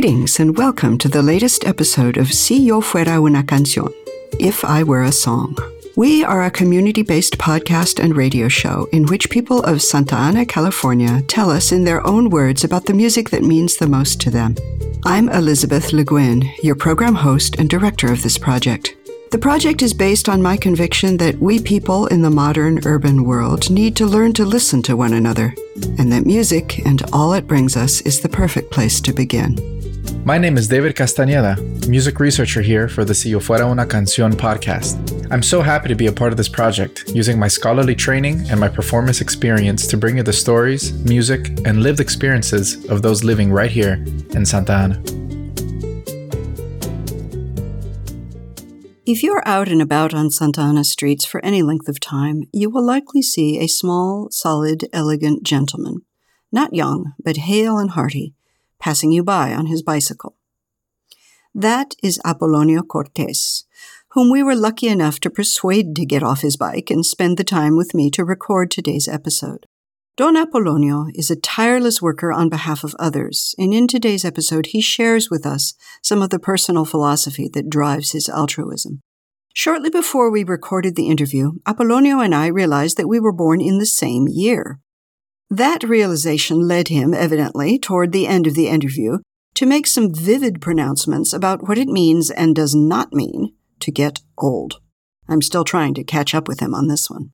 Greetings and welcome to the latest episode of Si Yo Fuera Una Canción, If I Were a Song. We are a community based podcast and radio show in which people of Santa Ana, California tell us in their own words about the music that means the most to them. I'm Elizabeth Le Guin, your program host and director of this project. The project is based on my conviction that we people in the modern urban world need to learn to listen to one another, and that music and all it brings us is the perfect place to begin. My name is David Castañeda, music researcher here for the Si Yo Fuera Una Canción podcast. I'm so happy to be a part of this project, using my scholarly training and my performance experience to bring you the stories, music, and lived experiences of those living right here in Santa Ana. If you're out and about on Santa Ana streets for any length of time, you will likely see a small, solid, elegant gentleman, not young, but hale and hearty, passing you by on his bicycle. That is Apolonio Cortes, whom we were lucky enough to persuade to get off his bike and spend the time with me to record today's episode. Don Apolonio is a tireless worker on behalf of others, and in today's episode, he shares with us some of the personal philosophy that drives his altruism. Shortly before we recorded the interview, Apolonio and I realized that we were born in the same year. That realization led him, evidently, toward the end of the interview, to make some vivid pronouncements about what it means and does not mean to get old. I'm still trying to catch up with him on this one.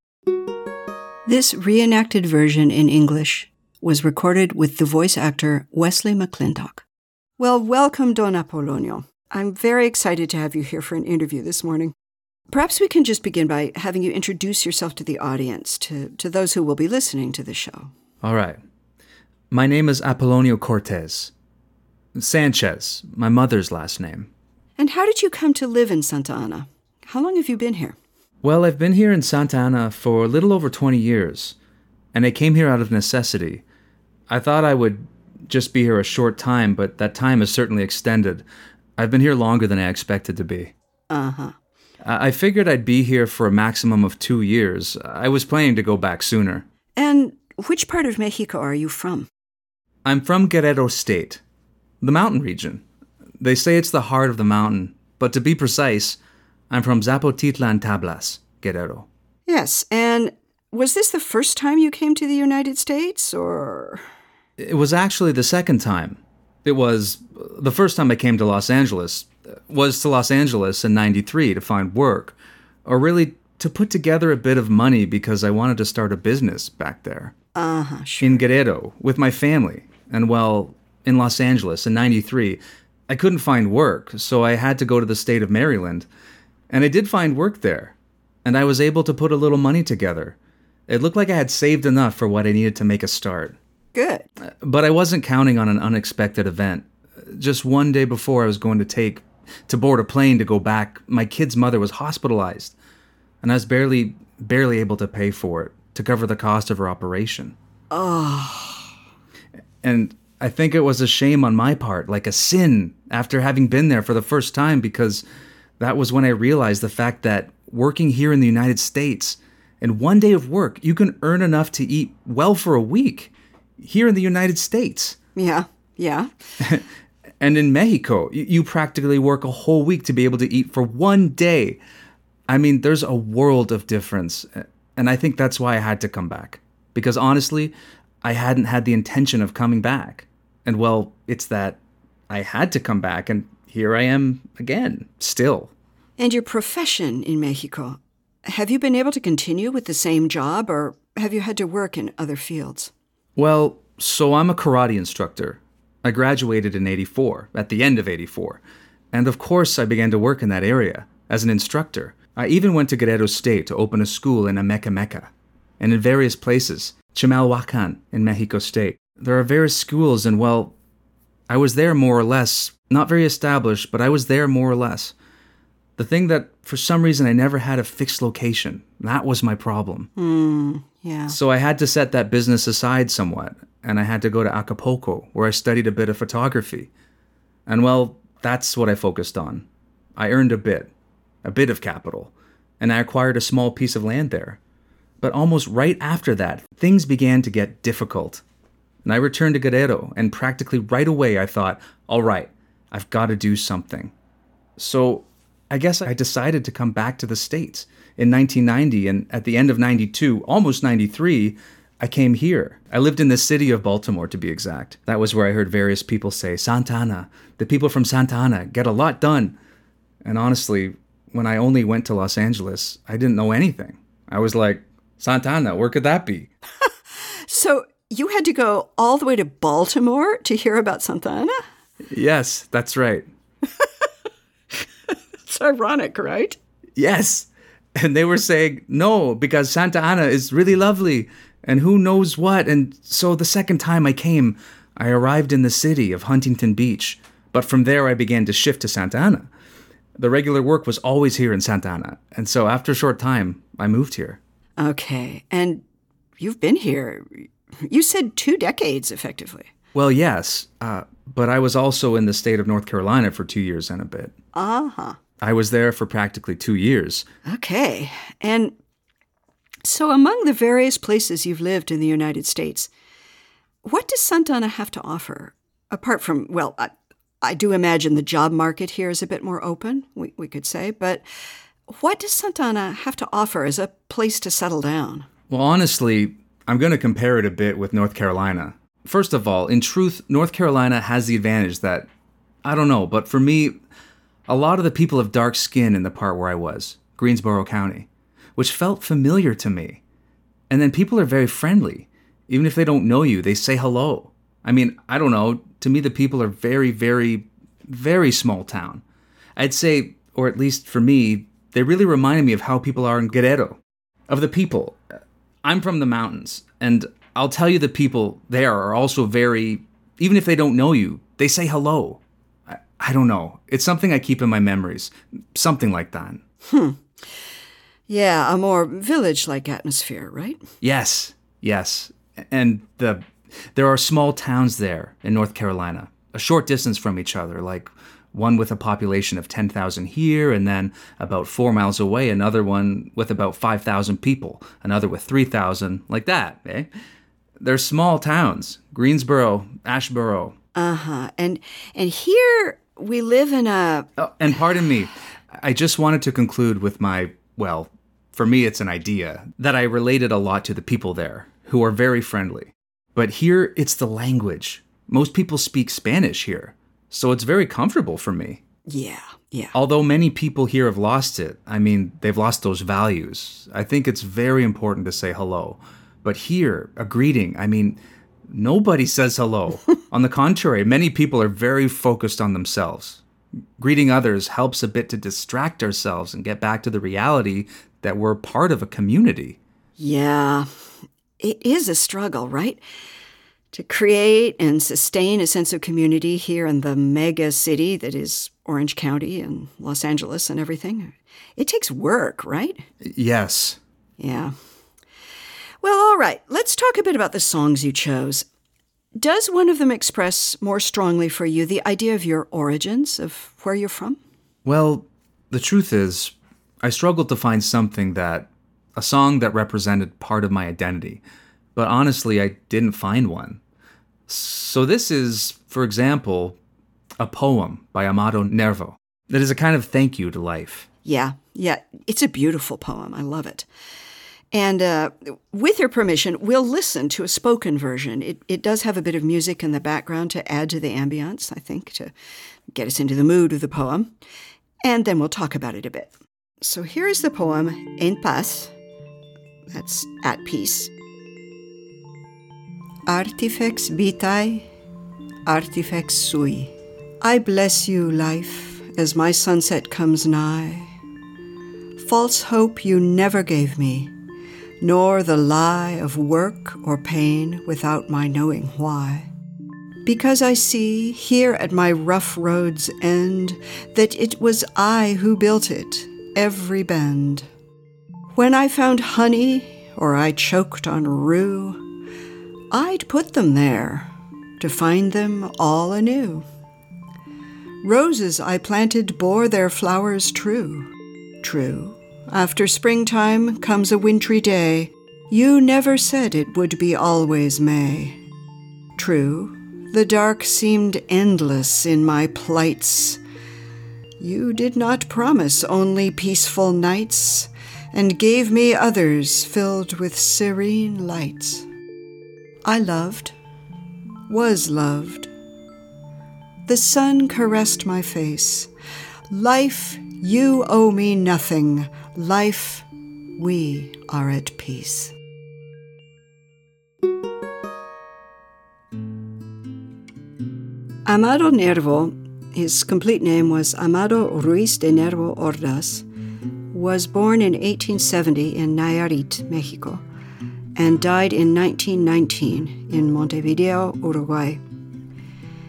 This reenacted version in English was recorded with the voice actor Wesley McClintock. Well, welcome, Don Apolonio. I'm very excited to have you here for an interview this morning. Perhaps we can just begin by having you introduce yourself to the audience, to, to those who will be listening to the show. All right. My name is Apolonio Cortes. Sanchez, my mother's last name. And how did you come to live in Santa Ana? How long have you been here? Well, I've been here in Santa Ana for a little over 20 years, and I came here out of necessity. I thought I would just be here a short time, but that time has certainly extended. I've been here longer than I expected to be. Uh huh. I figured I'd be here for a maximum of two years. I was planning to go back sooner. And which part of Mexico are you from? I'm from Guerrero State, the mountain region. They say it's the heart of the mountain, but to be precise, I'm from Zapotitlan Tablas, Guerrero. Yes, and was this the first time you came to the United States, or? It was actually the second time. It was the first time I came to Los Angeles, was to Los Angeles in 93 to find work, or really to put together a bit of money because I wanted to start a business back there. Uh huh, sure. In Guerrero, with my family. And well, in Los Angeles in 93, I couldn't find work, so I had to go to the state of Maryland. And I did find work there, and I was able to put a little money together. It looked like I had saved enough for what I needed to make a start. Good. But I wasn't counting on an unexpected event. Just one day before I was going to take to board a plane to go back, my kid's mother was hospitalized, and I was barely barely able to pay for it to cover the cost of her operation. Oh. And I think it was a shame on my part, like a sin after having been there for the first time because that was when I realized the fact that working here in the United States in one day of work, you can earn enough to eat well for a week here in the United States. Yeah, yeah. And in Mexico, you, you practically work a whole week to be able to eat for one day. I mean, there's a world of difference. Eh, And I think that's why I had to come back. Because honestly, I hadn't had the intention of coming back. And well, it's that I had to come back, and here I am again, still. And your profession in Mexico, have you been able to continue with the same job, or have you had to work in other fields? Well, so I'm a karate instructor. I graduated in 84, at the end of 84. And of course, I began to work in that area as an instructor. I even went to Guerrero State to open a school in Amecameca and in various places, Chimalhuacan in Mexico State. There are various schools, and well, I was there more or less, not very established, but I was there more or less. The thing that for some reason I never had a fixed location. That was my problem. Hmm, yeah. So I had to set that business aside somewhat, and I had to go to Acapulco, where I studied a bit of photography. And well, that's what I focused on. I earned a bit, a bit of capital, and I acquired a small piece of land there. But almost right after that, things began to get difficult. And I returned to Guerrero, and practically right away I thought, all right, I've got to do something. So I guess I decided to come back to the States in 1990. And at the end of 92, almost 93, I came here. I lived in the city of Baltimore, to be exact. That was where I heard various people say, Santa Ana, the people from Santa Ana get a lot done. And honestly, when I only went to Los Angeles, I didn't know anything. I was like, Santa Ana, where could that be? so you had to go all the way to Baltimore to hear about Santa Ana? Yes, that's right. it's ironic, right? Yes. And they were saying, no, because Santa Ana is really lovely and who knows what. And so the second time I came, I arrived in the city of Huntington Beach. But from there, I began to shift to Santa Ana. The regular work was always here in Santa Ana. And so after a short time, I moved here. Okay. And you've been here, you said two decades effectively. Well, yes. Uh, but I was also in the state of North Carolina for two years and a bit. Uh huh. I was there for practically two years. Okay. And so, among the various places you've lived in the United States, what does Santa Ana have to offer? Apart from, well, I, do imagine the job market here is a bit more open, we, we could say, but what does Santa Ana have to offer as a place to settle down? Well, honestly, I'm going to compare it a bit with North Carolina. First of all, in truth, North Carolina has the advantage that, I don't know, but for me, a lot of the people have dark skin in the part where I was, Greensboro County, which felt familiar to me. And then people are very friendly. Even if they don't know you, they say hello. I mean, I don't know. To me, the people are very, very, very small town. I'd say, or at least for me, they really reminded me of how people are in Guerrero. Of the people. I'm from the mountains, and I'll tell you the people there are also very, even if they don't know you, they say hello. I, I don't know. It's something I keep in my memories. Something like that. Hmm. Yeah, a more village like atmosphere, right? Yes, yes. And the there are small towns there in North Carolina, a short distance from each other, like one with a population of 10,000 here, and then about four miles away, another one with about 5,000 people, another with 3,000, like that, eh? They're small towns Greensboro, Asheboro. Uh huh. And, and here we live in a. Oh, and pardon me, I just wanted to conclude with my, well, for me, it's an idea that I related a lot to the people there, who are very friendly. But here, it's the language. Most people speak Spanish here. So it's very comfortable for me. Yeah, yeah. Although many people here have lost it, I mean, they've lost those values. I think it's very important to say hello. But here, a greeting, I mean, nobody says hello. on the contrary, many people are very focused on themselves. Greeting others helps a bit to distract ourselves and get back to the reality that we're part of a community. Yeah, it is a struggle, right? to create and sustain a sense of community here in the mega city that is Orange County and Los Angeles and everything. It takes work, right? Yes. Yeah. Well, all right, let's talk a bit about the songs you chose. Does one of them express more strongly for you the idea of your origins, of where you're from? Well, the truth is, I struggled to find something that, a song that represented part of my identity. But honestly, I didn't find one. So, this is, for example, a poem by Amado Nervo that is a kind of thank you to life. Yeah, yeah. It's a beautiful poem. I love it. And uh, with your permission, we'll listen to a spoken version. It, it does have a bit of music in the background to add to the ambience, I think, to get us into the mood of the poem. And then we'll talk about it a bit. So here is the poem En Paz, that's at peace, Artifex vitae, artifex sui. I bless you, life, as my sunset comes nigh. False hope you never gave me, nor the lie of work or pain without my knowing why. Because I see, here at my rough road's end, that it was I who built it, every bend. When I found honey, or I choked on rue, I'd put them there to find them all anew. Roses I planted bore their flowers true. True, after springtime comes a wintry day. You never said it would be always May. True, The dark seemed endless in my plights. You did not promise only peaceful nights, and gave me others filled with serene lights. I loved, was loved. The sun caressed my face. Life, you owe me nothing. Life, we are at peace. Amado Nervo, his complete name was Amado Ruiz de Nervo Ordaz, was born in 1870 in Nayarit, Mexico, and died in 1919 in Montevideo, Uruguay.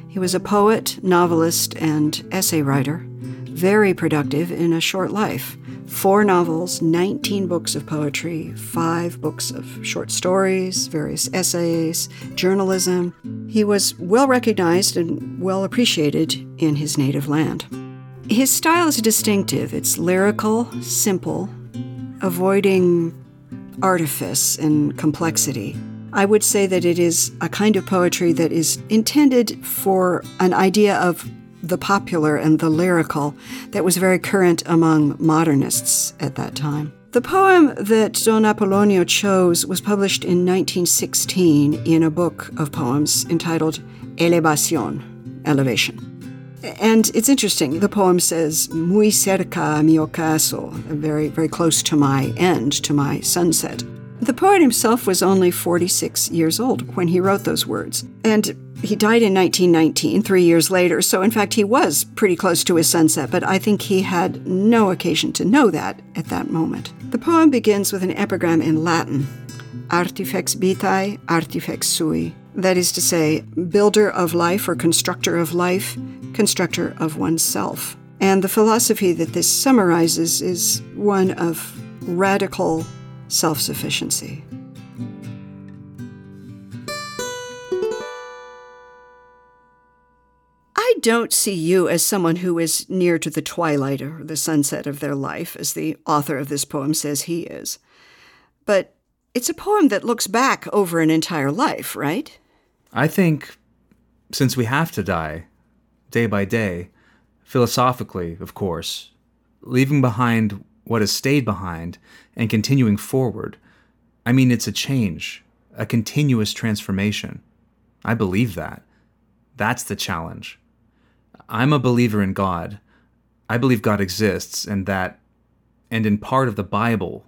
He was a poet, novelist, and essay writer, very productive in a short life four novels, 19 books of poetry, five books of short stories, various essays, journalism. He was well recognized and well appreciated in his native land. His style is distinctive. It's lyrical, simple, avoiding artifice and complexity. I would say that it is a kind of poetry that is intended for an idea of the popular and the lyrical that was very current among modernists at that time. The poem that Don Apolonio chose was published in 1916 in a book of poems entitled Elevación, Elevation. And it's interesting. The poem says, Muy cerca a mi ocaso, very, very close to my end, to my sunset. The poet himself was only 46 years old when he wrote those words. And he died in 1919, three years later, so in fact he was pretty close to his sunset, but I think he had no occasion to know that at that moment. The poem begins with an epigram in Latin Artifex vitae, artifex sui. That is to say, builder of life or constructor of life, constructor of oneself. And the philosophy that this summarizes is one of radical self sufficiency. I don't see you as someone who is near to the twilight or the sunset of their life, as the author of this poem says he is. But it's a poem that looks back over an entire life, right? I think since we have to die, day by day, philosophically, of course, leaving behind what has stayed behind and continuing forward, I mean, it's a change, a continuous transformation. I believe that. That's the challenge. I'm a believer in God. I believe God exists and that, and in part of the Bible,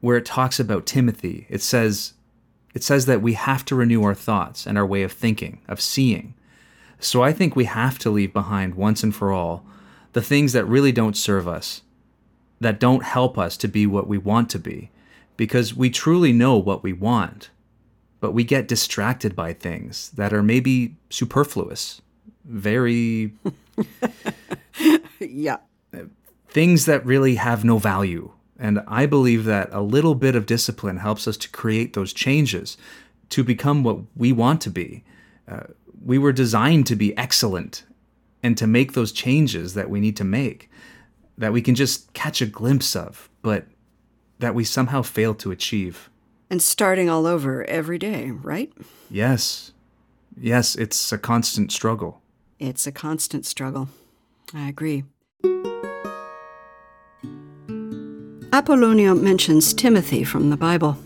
where it talks about Timothy, it says, it says that we have to renew our thoughts and our way of thinking, of seeing. So I think we have to leave behind once and for all the things that really don't serve us, that don't help us to be what we want to be, because we truly know what we want, but we get distracted by things that are maybe superfluous very yeah things that really have no value and i believe that a little bit of discipline helps us to create those changes to become what we want to be. Uh, we were designed to be excellent and to make those changes that we need to make that we can just catch a glimpse of but that we somehow fail to achieve. And starting all over every day right? Yes. Yes it's a constant struggle. It's a constant struggle. I agree. Apolonio mentions Timothy from the Bible.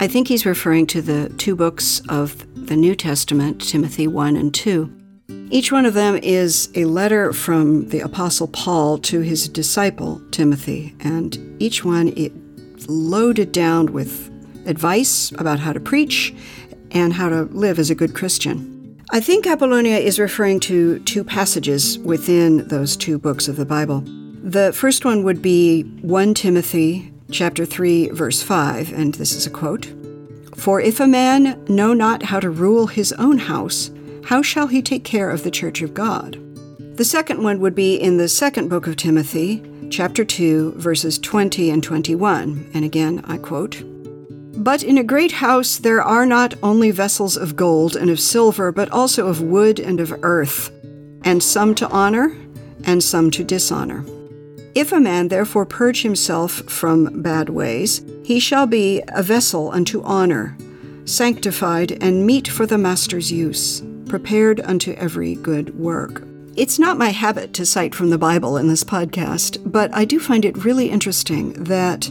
I think he's referring to the two books of the New Testament, Timothy 1 and 2. Each one of them is a letter from the Apostle Paul to his disciple, Timothy, and each one is loaded down with advice about how to preach and how to live as a good Christian. I think Apollonia is referring to two passages within those two books of the Bible. The first one would be 1 Timothy chapter 3 verse 5 and this is a quote. For if a man know not how to rule his own house, how shall he take care of the church of God? The second one would be in the second book of Timothy, chapter 2, verses 20 and 21. And again, I quote but in a great house there are not only vessels of gold and of silver, but also of wood and of earth, and some to honor, and some to dishonor. If a man therefore purge himself from bad ways, he shall be a vessel unto honor, sanctified and meet for the Master's use, prepared unto every good work. It's not my habit to cite from the Bible in this podcast, but I do find it really interesting that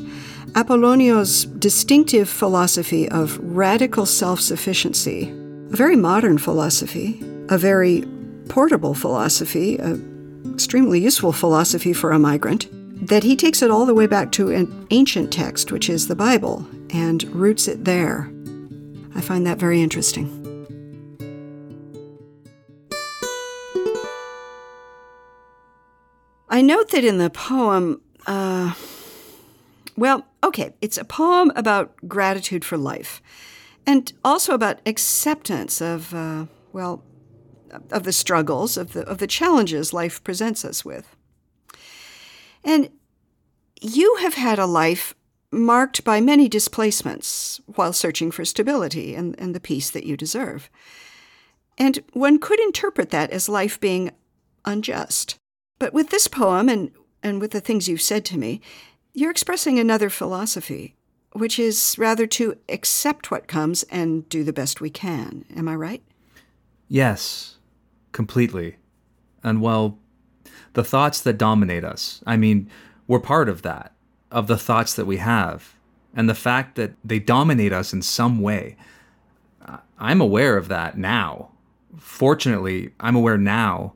Apolonio's distinctive philosophy of radical self sufficiency, a very modern philosophy, a very portable philosophy, an extremely useful philosophy for a migrant, that he takes it all the way back to an ancient text, which is the Bible, and roots it there. I find that very interesting. I note that in the poem, uh, well, okay, it's a poem about gratitude for life and also about acceptance of, uh, well, of the struggles, of the, of the challenges life presents us with. And you have had a life marked by many displacements while searching for stability and, and the peace that you deserve. And one could interpret that as life being unjust. But with this poem and, and with the things you've said to me, you're expressing another philosophy, which is rather to accept what comes and do the best we can. Am I right? Yes, completely. And well, the thoughts that dominate us, I mean, we're part of that, of the thoughts that we have, and the fact that they dominate us in some way. I'm aware of that now. Fortunately, I'm aware now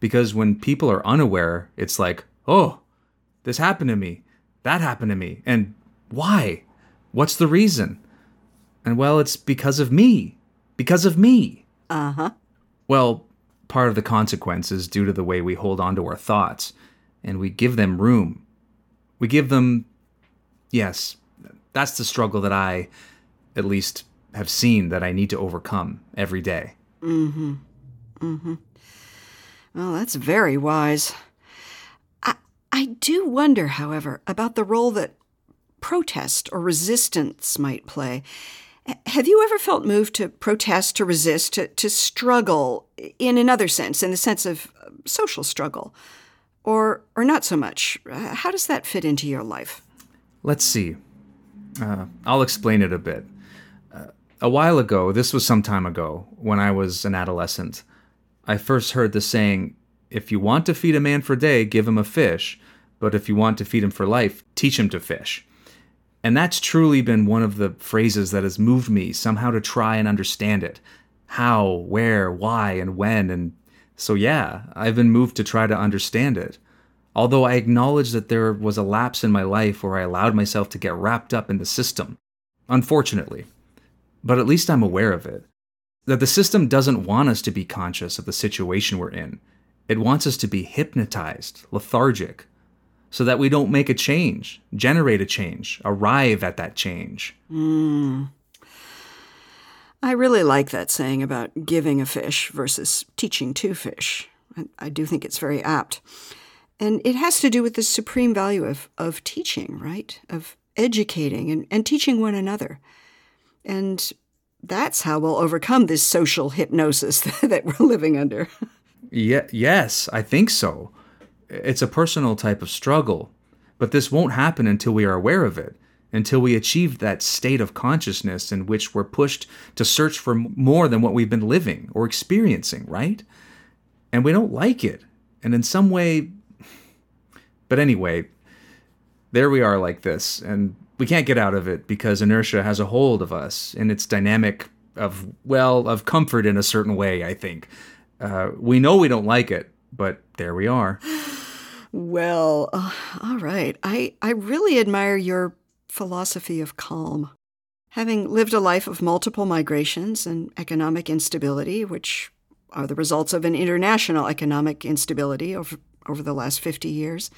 because when people are unaware, it's like, oh, this happened to me, that happened to me, and why? What's the reason? And well, it's because of me. Because of me. Uh huh. Well, part of the consequence is due to the way we hold on to our thoughts and we give them room. We give them, yes, that's the struggle that I, at least, have seen that I need to overcome every day. Mm hmm. Mm hmm. Well, that's very wise. I, I do wonder, however, about the role that protest or resistance might play. Have you ever felt moved to protest, to resist, to, to struggle in another sense, in the sense of uh, social struggle? Or, or not so much? Uh, how does that fit into your life? Let's see. Uh, I'll explain it a bit. Uh, a while ago, this was some time ago, when I was an adolescent, I first heard the saying, if you want to feed a man for a day, give him a fish, but if you want to feed him for life, teach him to fish. And that's truly been one of the phrases that has moved me somehow to try and understand it. How, where, why, and when. And so, yeah, I've been moved to try to understand it. Although I acknowledge that there was a lapse in my life where I allowed myself to get wrapped up in the system. Unfortunately. But at least I'm aware of it that the system doesn't want us to be conscious of the situation we're in. It wants us to be hypnotized, lethargic, so that we don't make a change, generate a change, arrive at that change. Mm. I really like that saying about giving a fish versus teaching to fish. I, do think it's very apt. And it has to do with the supreme value of, of teaching, right? Of educating and, and teaching one another. And that's how we'll overcome this social hypnosis that we're living under. Yeah, yes, I think so. It's a personal type of struggle, but this won't happen until we are aware of it, until we achieve that state of consciousness in which we're pushed to search for more than what we've been living or experiencing, right? And we don't like it. And in some way, but anyway, there we are like this, and we can't get out of it because inertia has a hold of us and it's dynamic of well of comfort in a certain way i think uh, we know we don't like it but there we are well uh, all right i i really admire your philosophy of calm having lived a life of multiple migrations and economic instability which are the results of an international economic instability over over the last 50 years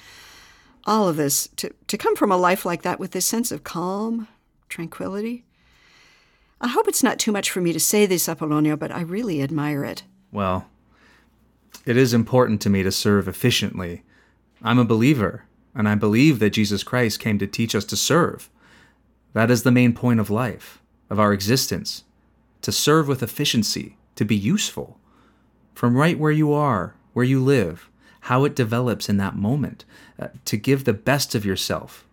all of this to, to come from a life like that with this sense of calm, tranquility. I hope it's not too much for me to say this, Apolonio, but I really admire it. Well, it is important to me to serve efficiently. I'm a believer, and I believe that Jesus Christ came to teach us to serve. That is the main point of life, of our existence to serve with efficiency, to be useful. From right where you are, where you live, how it develops in that moment, uh, to give the best of yourself,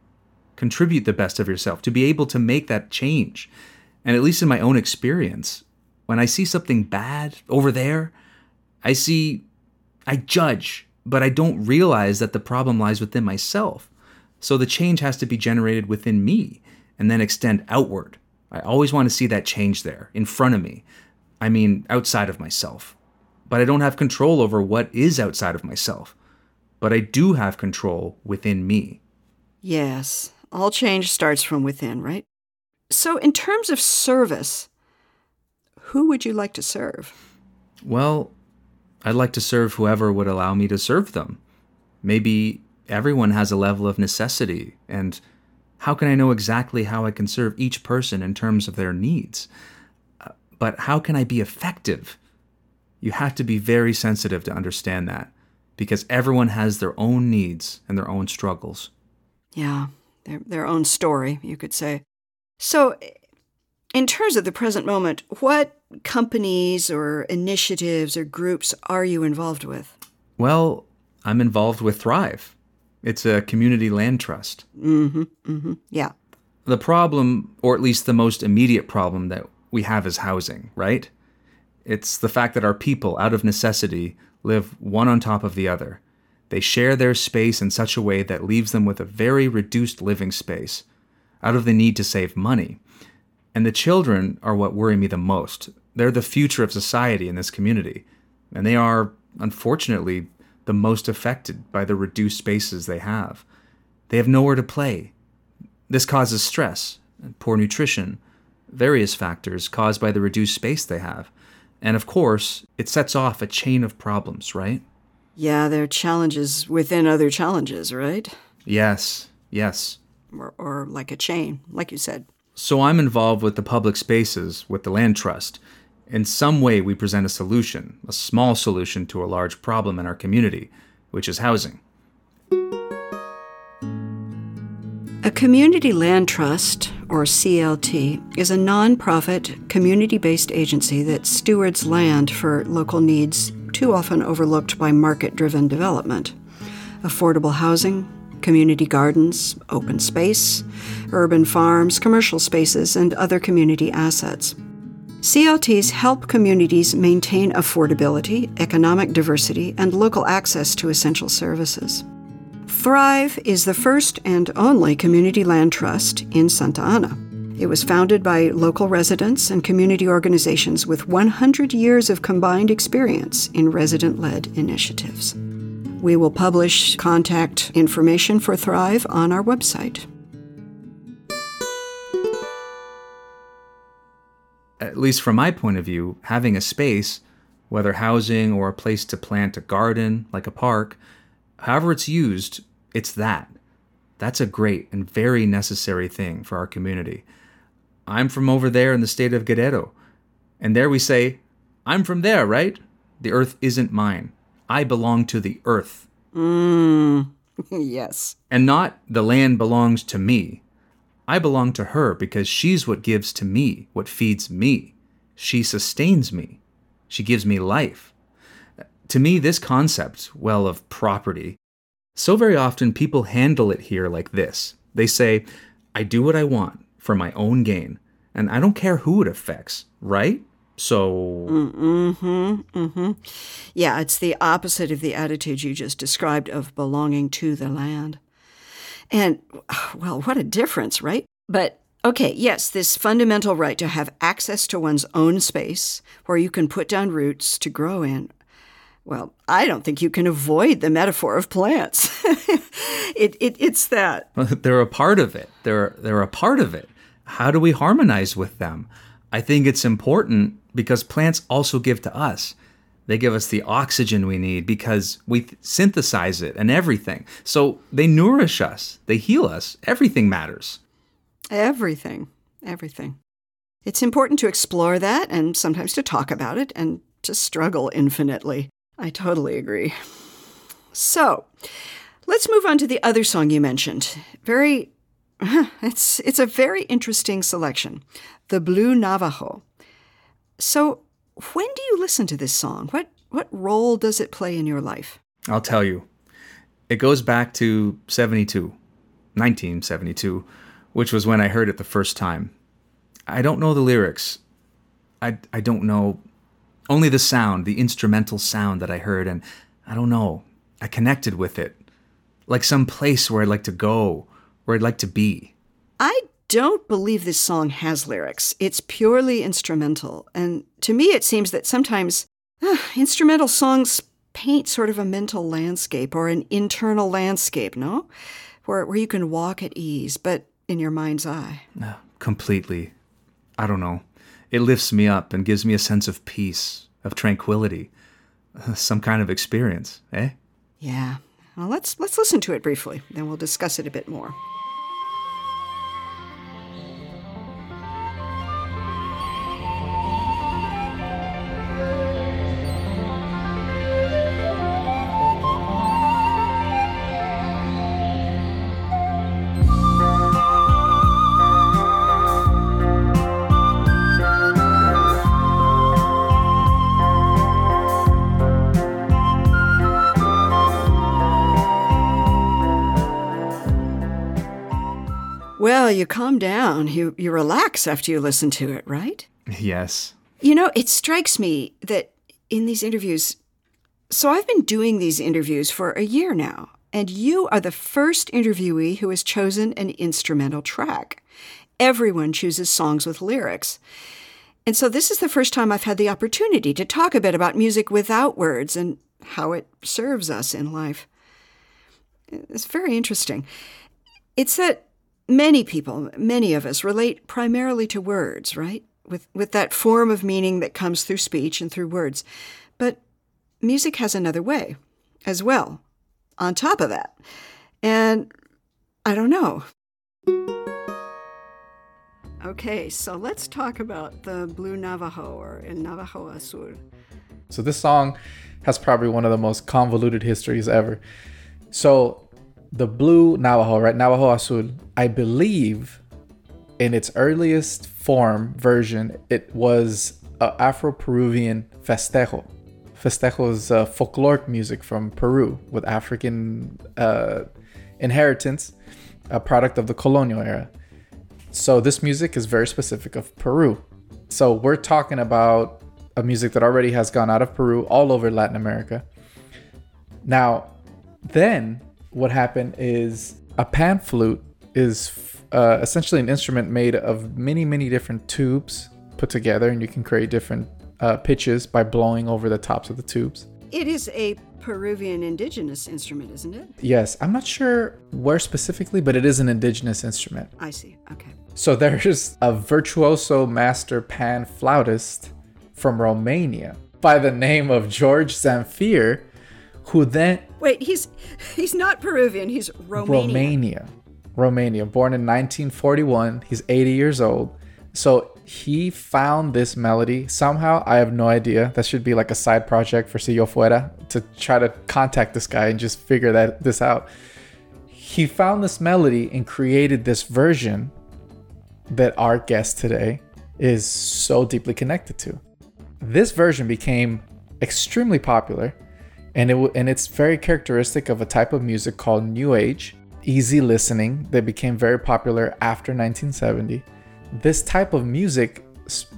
contribute the best of yourself, to be able to make that change. And at least in my own experience, when I see something bad over there, I see, I judge, but I don't realize that the problem lies within myself. So the change has to be generated within me and then extend outward. I always want to see that change there, in front of me. I mean, outside of myself. But I don't have control over what is outside of myself. But I do have control within me. Yes, all change starts from within, right? So, in terms of service, who would you like to serve? Well, I'd like to serve whoever would allow me to serve them. Maybe everyone has a level of necessity, and how can I know exactly how I can serve each person in terms of their needs? Uh, but how can I be effective? You have to be very sensitive to understand that because everyone has their own needs and their own struggles. Yeah, their, their own story, you could say. So, in terms of the present moment, what companies or initiatives or groups are you involved with? Well, I'm involved with Thrive. It's a community land trust. Mm-hmm. Mm-hmm. Yeah. The problem, or at least the most immediate problem that we have is housing, right? It's the fact that our people, out of necessity, live one on top of the other. They share their space in such a way that leaves them with a very reduced living space, out of the need to save money. And the children are what worry me the most. They're the future of society in this community, and they are, unfortunately, the most affected by the reduced spaces they have. They have nowhere to play. This causes stress, poor nutrition, various factors caused by the reduced space they have. And of course, it sets off a chain of problems, right? Yeah, there are challenges within other challenges, right? Yes, yes. Or, or like a chain, like you said. So I'm involved with the public spaces with the Land Trust. In some way, we present a solution, a small solution to a large problem in our community, which is housing. A community land trust, or CLT, is a nonprofit, community based agency that stewards land for local needs too often overlooked by market driven development. Affordable housing, community gardens, open space, urban farms, commercial spaces, and other community assets. CLTs help communities maintain affordability, economic diversity, and local access to essential services. Thrive is the first and only community land trust in Santa Ana. It was founded by local residents and community organizations with 100 years of combined experience in resident led initiatives. We will publish contact information for Thrive on our website. At least from my point of view, having a space, whether housing or a place to plant a garden, like a park, however it's used, it's that. That's a great and very necessary thing for our community. I'm from over there in the state of Guerrero. And there we say, I'm from there, right? The earth isn't mine. I belong to the earth. Mmm, yes. And not the land belongs to me. I belong to her because she's what gives to me, what feeds me. She sustains me. She gives me life. To me, this concept, well, of property, so very often people handle it here like this. They say, I do what I want for my own gain, and I don't care who it affects, right? So. Mm-hmm. Mm-hmm. Yeah, it's the opposite of the attitude you just described of belonging to the land. And, well, what a difference, right? But, okay, yes, this fundamental right to have access to one's own space where you can put down roots to grow in well, I don't think you can avoid the metaphor of plants. it, it, it's that. They're a part of it. They're, they're a part of it. How do we harmonize with them? I think it's important because plants also give to us. They give us the oxygen we need because we th- synthesize it and everything. So they nourish us, they heal us. Everything matters. Everything. Everything. It's important to explore that and sometimes to talk about it and to struggle infinitely. I totally agree. So, let's move on to the other song you mentioned. Very it's it's a very interesting selection. The Blue Navajo. So, when do you listen to this song? What what role does it play in your life? I'll tell you. It goes back to 72, 1972, which was when I heard it the first time. I don't know the lyrics. I, I don't know only the sound, the instrumental sound that I heard, and I don't know. I connected with it. Like some place where I'd like to go, where I'd like to be. I don't believe this song has lyrics. It's purely instrumental. And to me, it seems that sometimes uh, instrumental songs paint sort of a mental landscape or an internal landscape, no? Where, where you can walk at ease, but in your mind's eye. No, completely. I don't know. It lifts me up and gives me a sense of peace, of tranquility, some kind of experience, eh? Yeah. Well, let's let's listen to it briefly, then we'll discuss it a bit more. Well, you calm down. You you relax after you listen to it, right? Yes. You know, it strikes me that in these interviews, so I've been doing these interviews for a year now, and you are the first interviewee who has chosen an instrumental track. Everyone chooses songs with lyrics. And so this is the first time I've had the opportunity to talk a bit about music without words and how it serves us in life. It's very interesting. It's that many people, many of us, relate primarily to words, right? With, with that form of meaning that comes through speech and through words. But music has another way as well, on top of that. And I don't know. Okay, so let's talk about the Blue Navajo or in Navajo Azul. So this song has probably one of the most convoluted histories ever. So the blue Navajo, right? Navajo Azul, I believe in its earliest form version, it was Afro Peruvian festejo. Festejo is uh, folkloric music from Peru with African uh, inheritance, a product of the colonial era. So this music is very specific of Peru. So we're talking about a music that already has gone out of Peru all over Latin America. Now, then what happened is a pan flute is uh, essentially an instrument made of many, many different tubes put together, and you can create different uh, pitches by blowing over the tops of the tubes. It is a Peruvian indigenous instrument, isn't it? Yes, I'm not sure where specifically, but it is an indigenous instrument. I see. Okay. So there's a virtuoso master pan flautist from Romania by the name of George Zamfir who then wait he's he's not peruvian he's romania romania romania born in 1941 he's 80 years old. So he found this melody. Somehow i have no idea. That should be like a side project for Si Yo Fuera to try to contact this guy and just figure that this out. He found this melody and created this version that our guest today is so deeply connected to. This version became extremely popular and it and it's very characteristic of a type of music called new age easy listening that became very popular after 1970 this type of music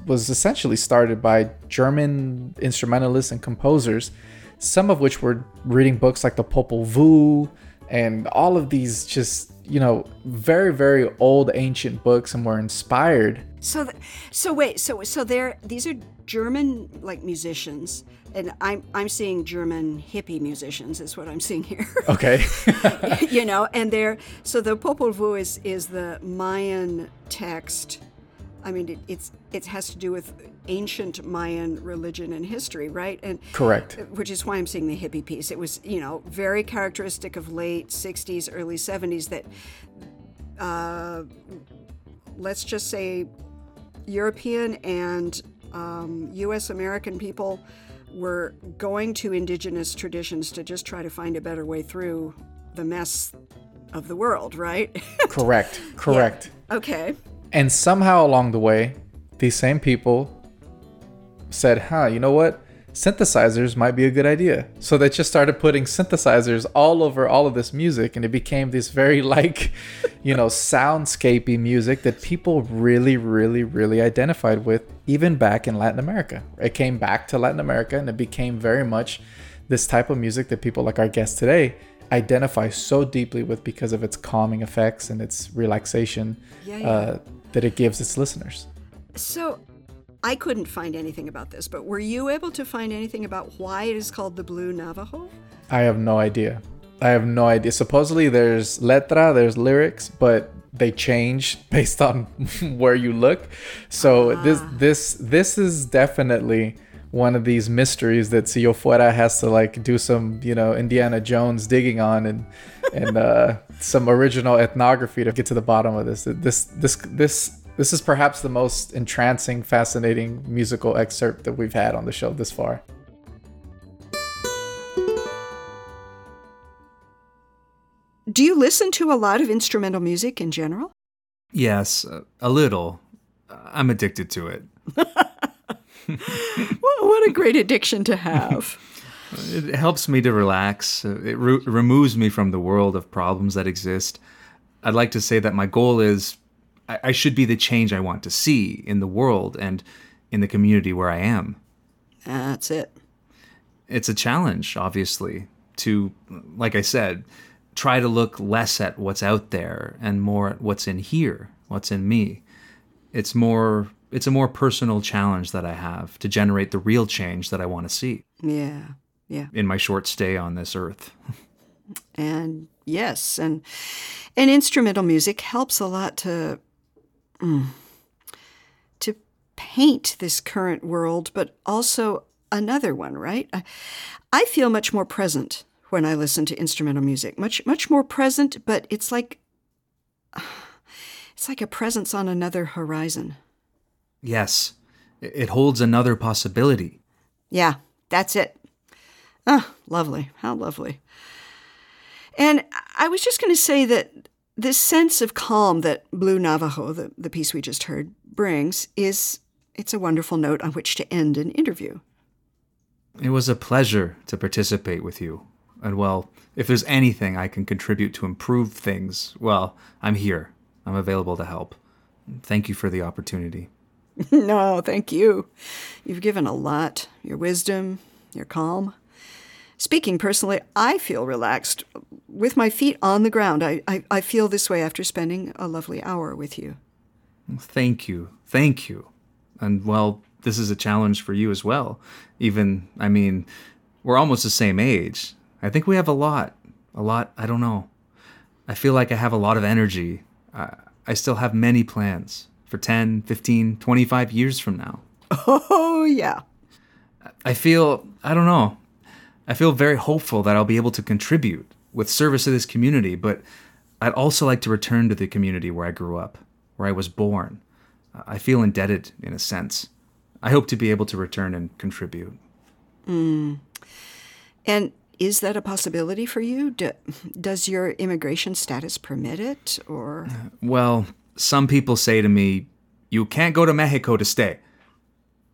was essentially started by german instrumentalists and composers some of which were reading books like the popol vuh and all of these just you know very very old ancient books and were inspired. So th- so wait so so there these are german like musicians and I'm I'm seeing German hippie musicians is what I'm seeing here. Okay. you know, and they're so the Popol Vuh is is the Mayan text. I mean, it, it's it has to do with ancient Mayan religion and history, right? And correct. Which is why I'm seeing the hippie piece. It was you know very characteristic of late '60s, early '70s that. Uh, let's just say European and um, U.S. American people were going to indigenous traditions to just try to find a better way through the mess of the world, right? correct. Correct. Yeah. Okay. And somehow along the way, these same people said, huh, you know what? Synthesizers might be a good idea. So they just started putting synthesizers all over all of this music, and it became this very like, you know, soundscapey music that people really, really, really identified with, even back in Latin America. It came back to Latin America, and it became very much this type of music that people like our guest today identify so deeply with because of its calming effects and its relaxation Yeah, yeah. Uh, that it gives its listeners. So, I couldn't find anything about this, but were you able to find anything about why it is called the Blue Navajo? I have no idea. I have no idea. Supposedly there's letra, there's lyrics, but they change based on where you look. So this this this is definitely one of these mysteries that Si Yo Fuera has to like do some, you know, Indiana Jones digging on and and uh, some original ethnography to get to the bottom of this. This this this this is perhaps the most entrancing, fascinating musical excerpt that we've had on the show this far. Do you listen to a lot of instrumental music in general? Yes, uh, a little. I'm addicted to it. What a great addiction to have. It helps me to relax. Uh, It re- removes me from the world of problems that exist. I'd like to say that my goal is I-, I should be the change I want to see in the world and in the community where I am. That's it. It's a challenge, obviously, to, like I said, try to look less at what's out there and more at what's in here, what's in me. It's more. It's a more personal challenge that I have to generate the real change that I want to see Yeah, yeah. in my short stay on this earth. And yes, and and instrumental music helps a lot to mm, to paint this current world, but also another one, right? I, I feel much more present when I listen to instrumental music. Much much more present, but it's like it's like a presence on another horizon. Yes, it holds another possibility. Yeah, that's it. Ah, lovely. How lovely. And I was just going to say that this sense of calm that Blue Navajo, the, the piece we just heard, brings is it's a wonderful note on which to end an interview. It was a pleasure to participate with you. And well, if there's anything I can contribute to improve things, well, I'm here. I'm available to help. Thank you for the opportunity. no, thank you. You've given a lot. Your wisdom, your calm. Speaking personally, I feel relaxed. With my feet on the ground, I, I, I feel this way after spending a lovely hour with you. Thank you. Thank you. And well, this is a challenge for you as well. Even, I mean, we're almost the same age. I think we have a lot. A lot, I don't know. I feel like I have a lot of energy. I, I still have many plans for 10, 15, 25 years from now. Oh, yeah. I feel, I don't know, I feel very hopeful that I'll be able to contribute with service to this community, but I'd also like to return to the community where I grew up, where I was born. I feel indebted in a sense. I hope to be able to return and contribute. Mm. And is that a possibility for you? Do, does your immigration status permit it? Or Well, some people say to me, You can't go to Mexico to stay.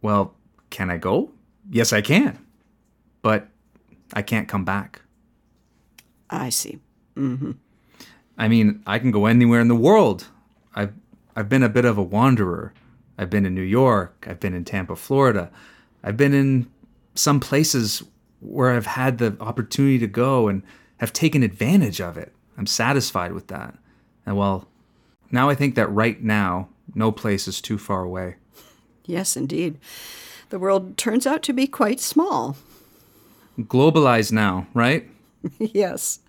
Well, can I go? Yes, I can. But I can't come back. I see. Mm-hmm. I mean, I can go anywhere in the world. I've I've been a bit of a wanderer. I've been in New York. I've been in Tampa, Florida. I've been in some places where I've had the opportunity to go and have taken advantage of it. I'm satisfied with that. And well, now I think that right now, no place is too far away. Yes, indeed. The world turns out to be quite small. Globalized now, right? yes.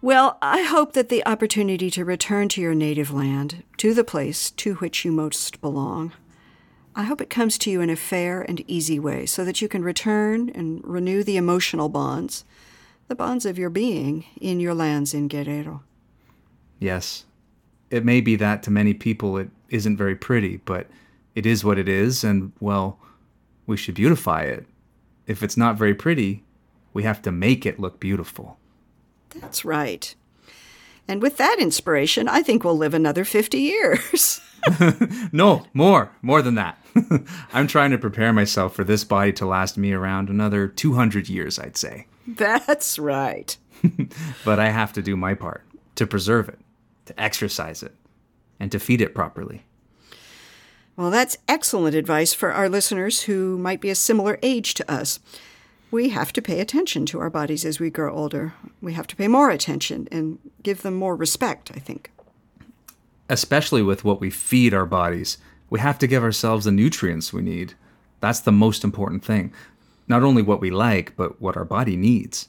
Well, I hope that the opportunity to return to your native land, to the place to which you most belong, I hope it comes to you in a fair and easy way so that you can return and renew the emotional bonds, the bonds of your being in your lands in Guerrero. Yes. It may be that to many people it isn't very pretty, but it is what it is, and well, we should beautify it. If it's not very pretty, we have to make it look beautiful. That's right. And with that inspiration, I think we'll live another 50 years. no, more, more than that. I'm trying to prepare myself for this body to last me around another 200 years, I'd say. That's right. but I have to do my part to preserve it, to exercise it, and to feed it properly. Well, that's excellent advice for our listeners who might be a similar age to us. We have to pay attention to our bodies as we grow older. We have to pay more attention and give them more respect, I think. Especially with what we feed our bodies, we have to give ourselves the nutrients we need. That's the most important thing. Not only what we like, but what our body needs.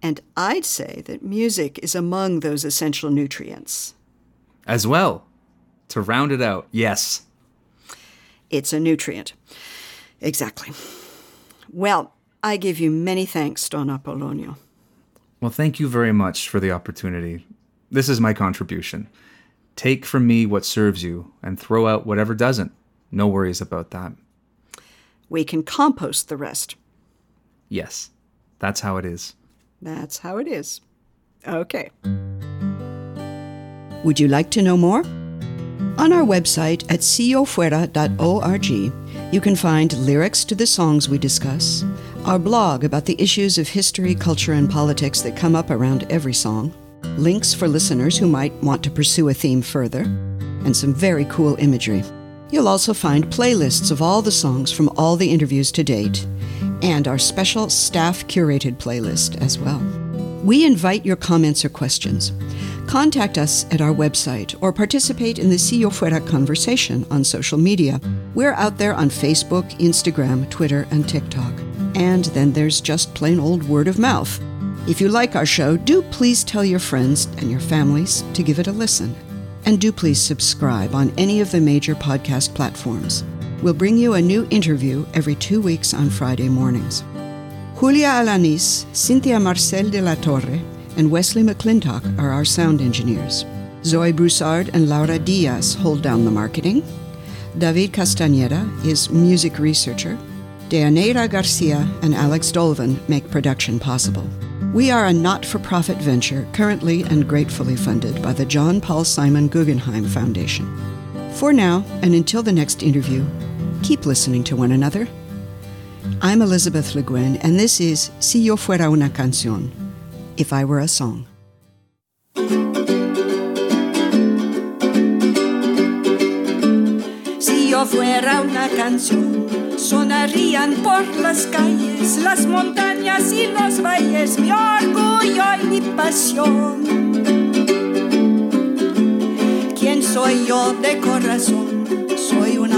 And I'd say that music is among those essential nutrients. As well. To round it out, yes. It's a nutrient. Exactly. Well, I give you many thanks, Don Apolonio. Well, thank you very much for the opportunity. This is my contribution. Take from me what serves you and throw out whatever doesn't. No worries about that. We can compost the rest. Yes, that's how it is. That's how it is. Okay. Would you like to know more? On our website at siofuera.org, you can find lyrics to the songs we discuss, our blog about the issues of history, culture, and politics that come up around every song, links for listeners who might want to pursue a theme further, and some very cool imagery. You'll also find playlists of all the songs from all the interviews to date, and our special staff curated playlist as well. We invite your comments or questions. Contact us at our website or participate in the Si Yo Fuera conversation on social media. We're out there on Facebook, Instagram, Twitter, and TikTok. And then there's just plain old word of mouth. If you like our show, do please tell your friends and your families to give it a listen. And do please subscribe on any of the major podcast platforms. We'll bring you a new interview every two weeks on Friday mornings. Julia Alanis, Cynthia Marcel de la Torre, and Wesley McClintock are our sound engineers. Zoe Broussard and Laura Diaz hold down the marketing. David Castañeda is music researcher. Deaneira Garcia and Alex Dolvin make production possible. We are a not for profit venture currently and gratefully funded by the John Paul Simon Guggenheim Foundation. For now, and until the next interview, keep listening to one another. I'm Elizabeth Le Guin, and this is Si Yo Fuera una Canción, If I Were a Song. Si yo fuera una canción, sonarían por las calles, las montañas y los valles, mi orgullo y mi pasión. ¿Quién soy yo de corazón? Soy una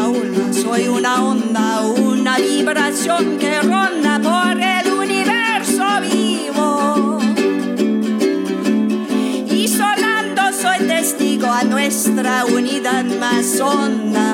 soy una onda, una vibración que ronda por el universo vivo. Y sonando soy testigo a nuestra unidad más honda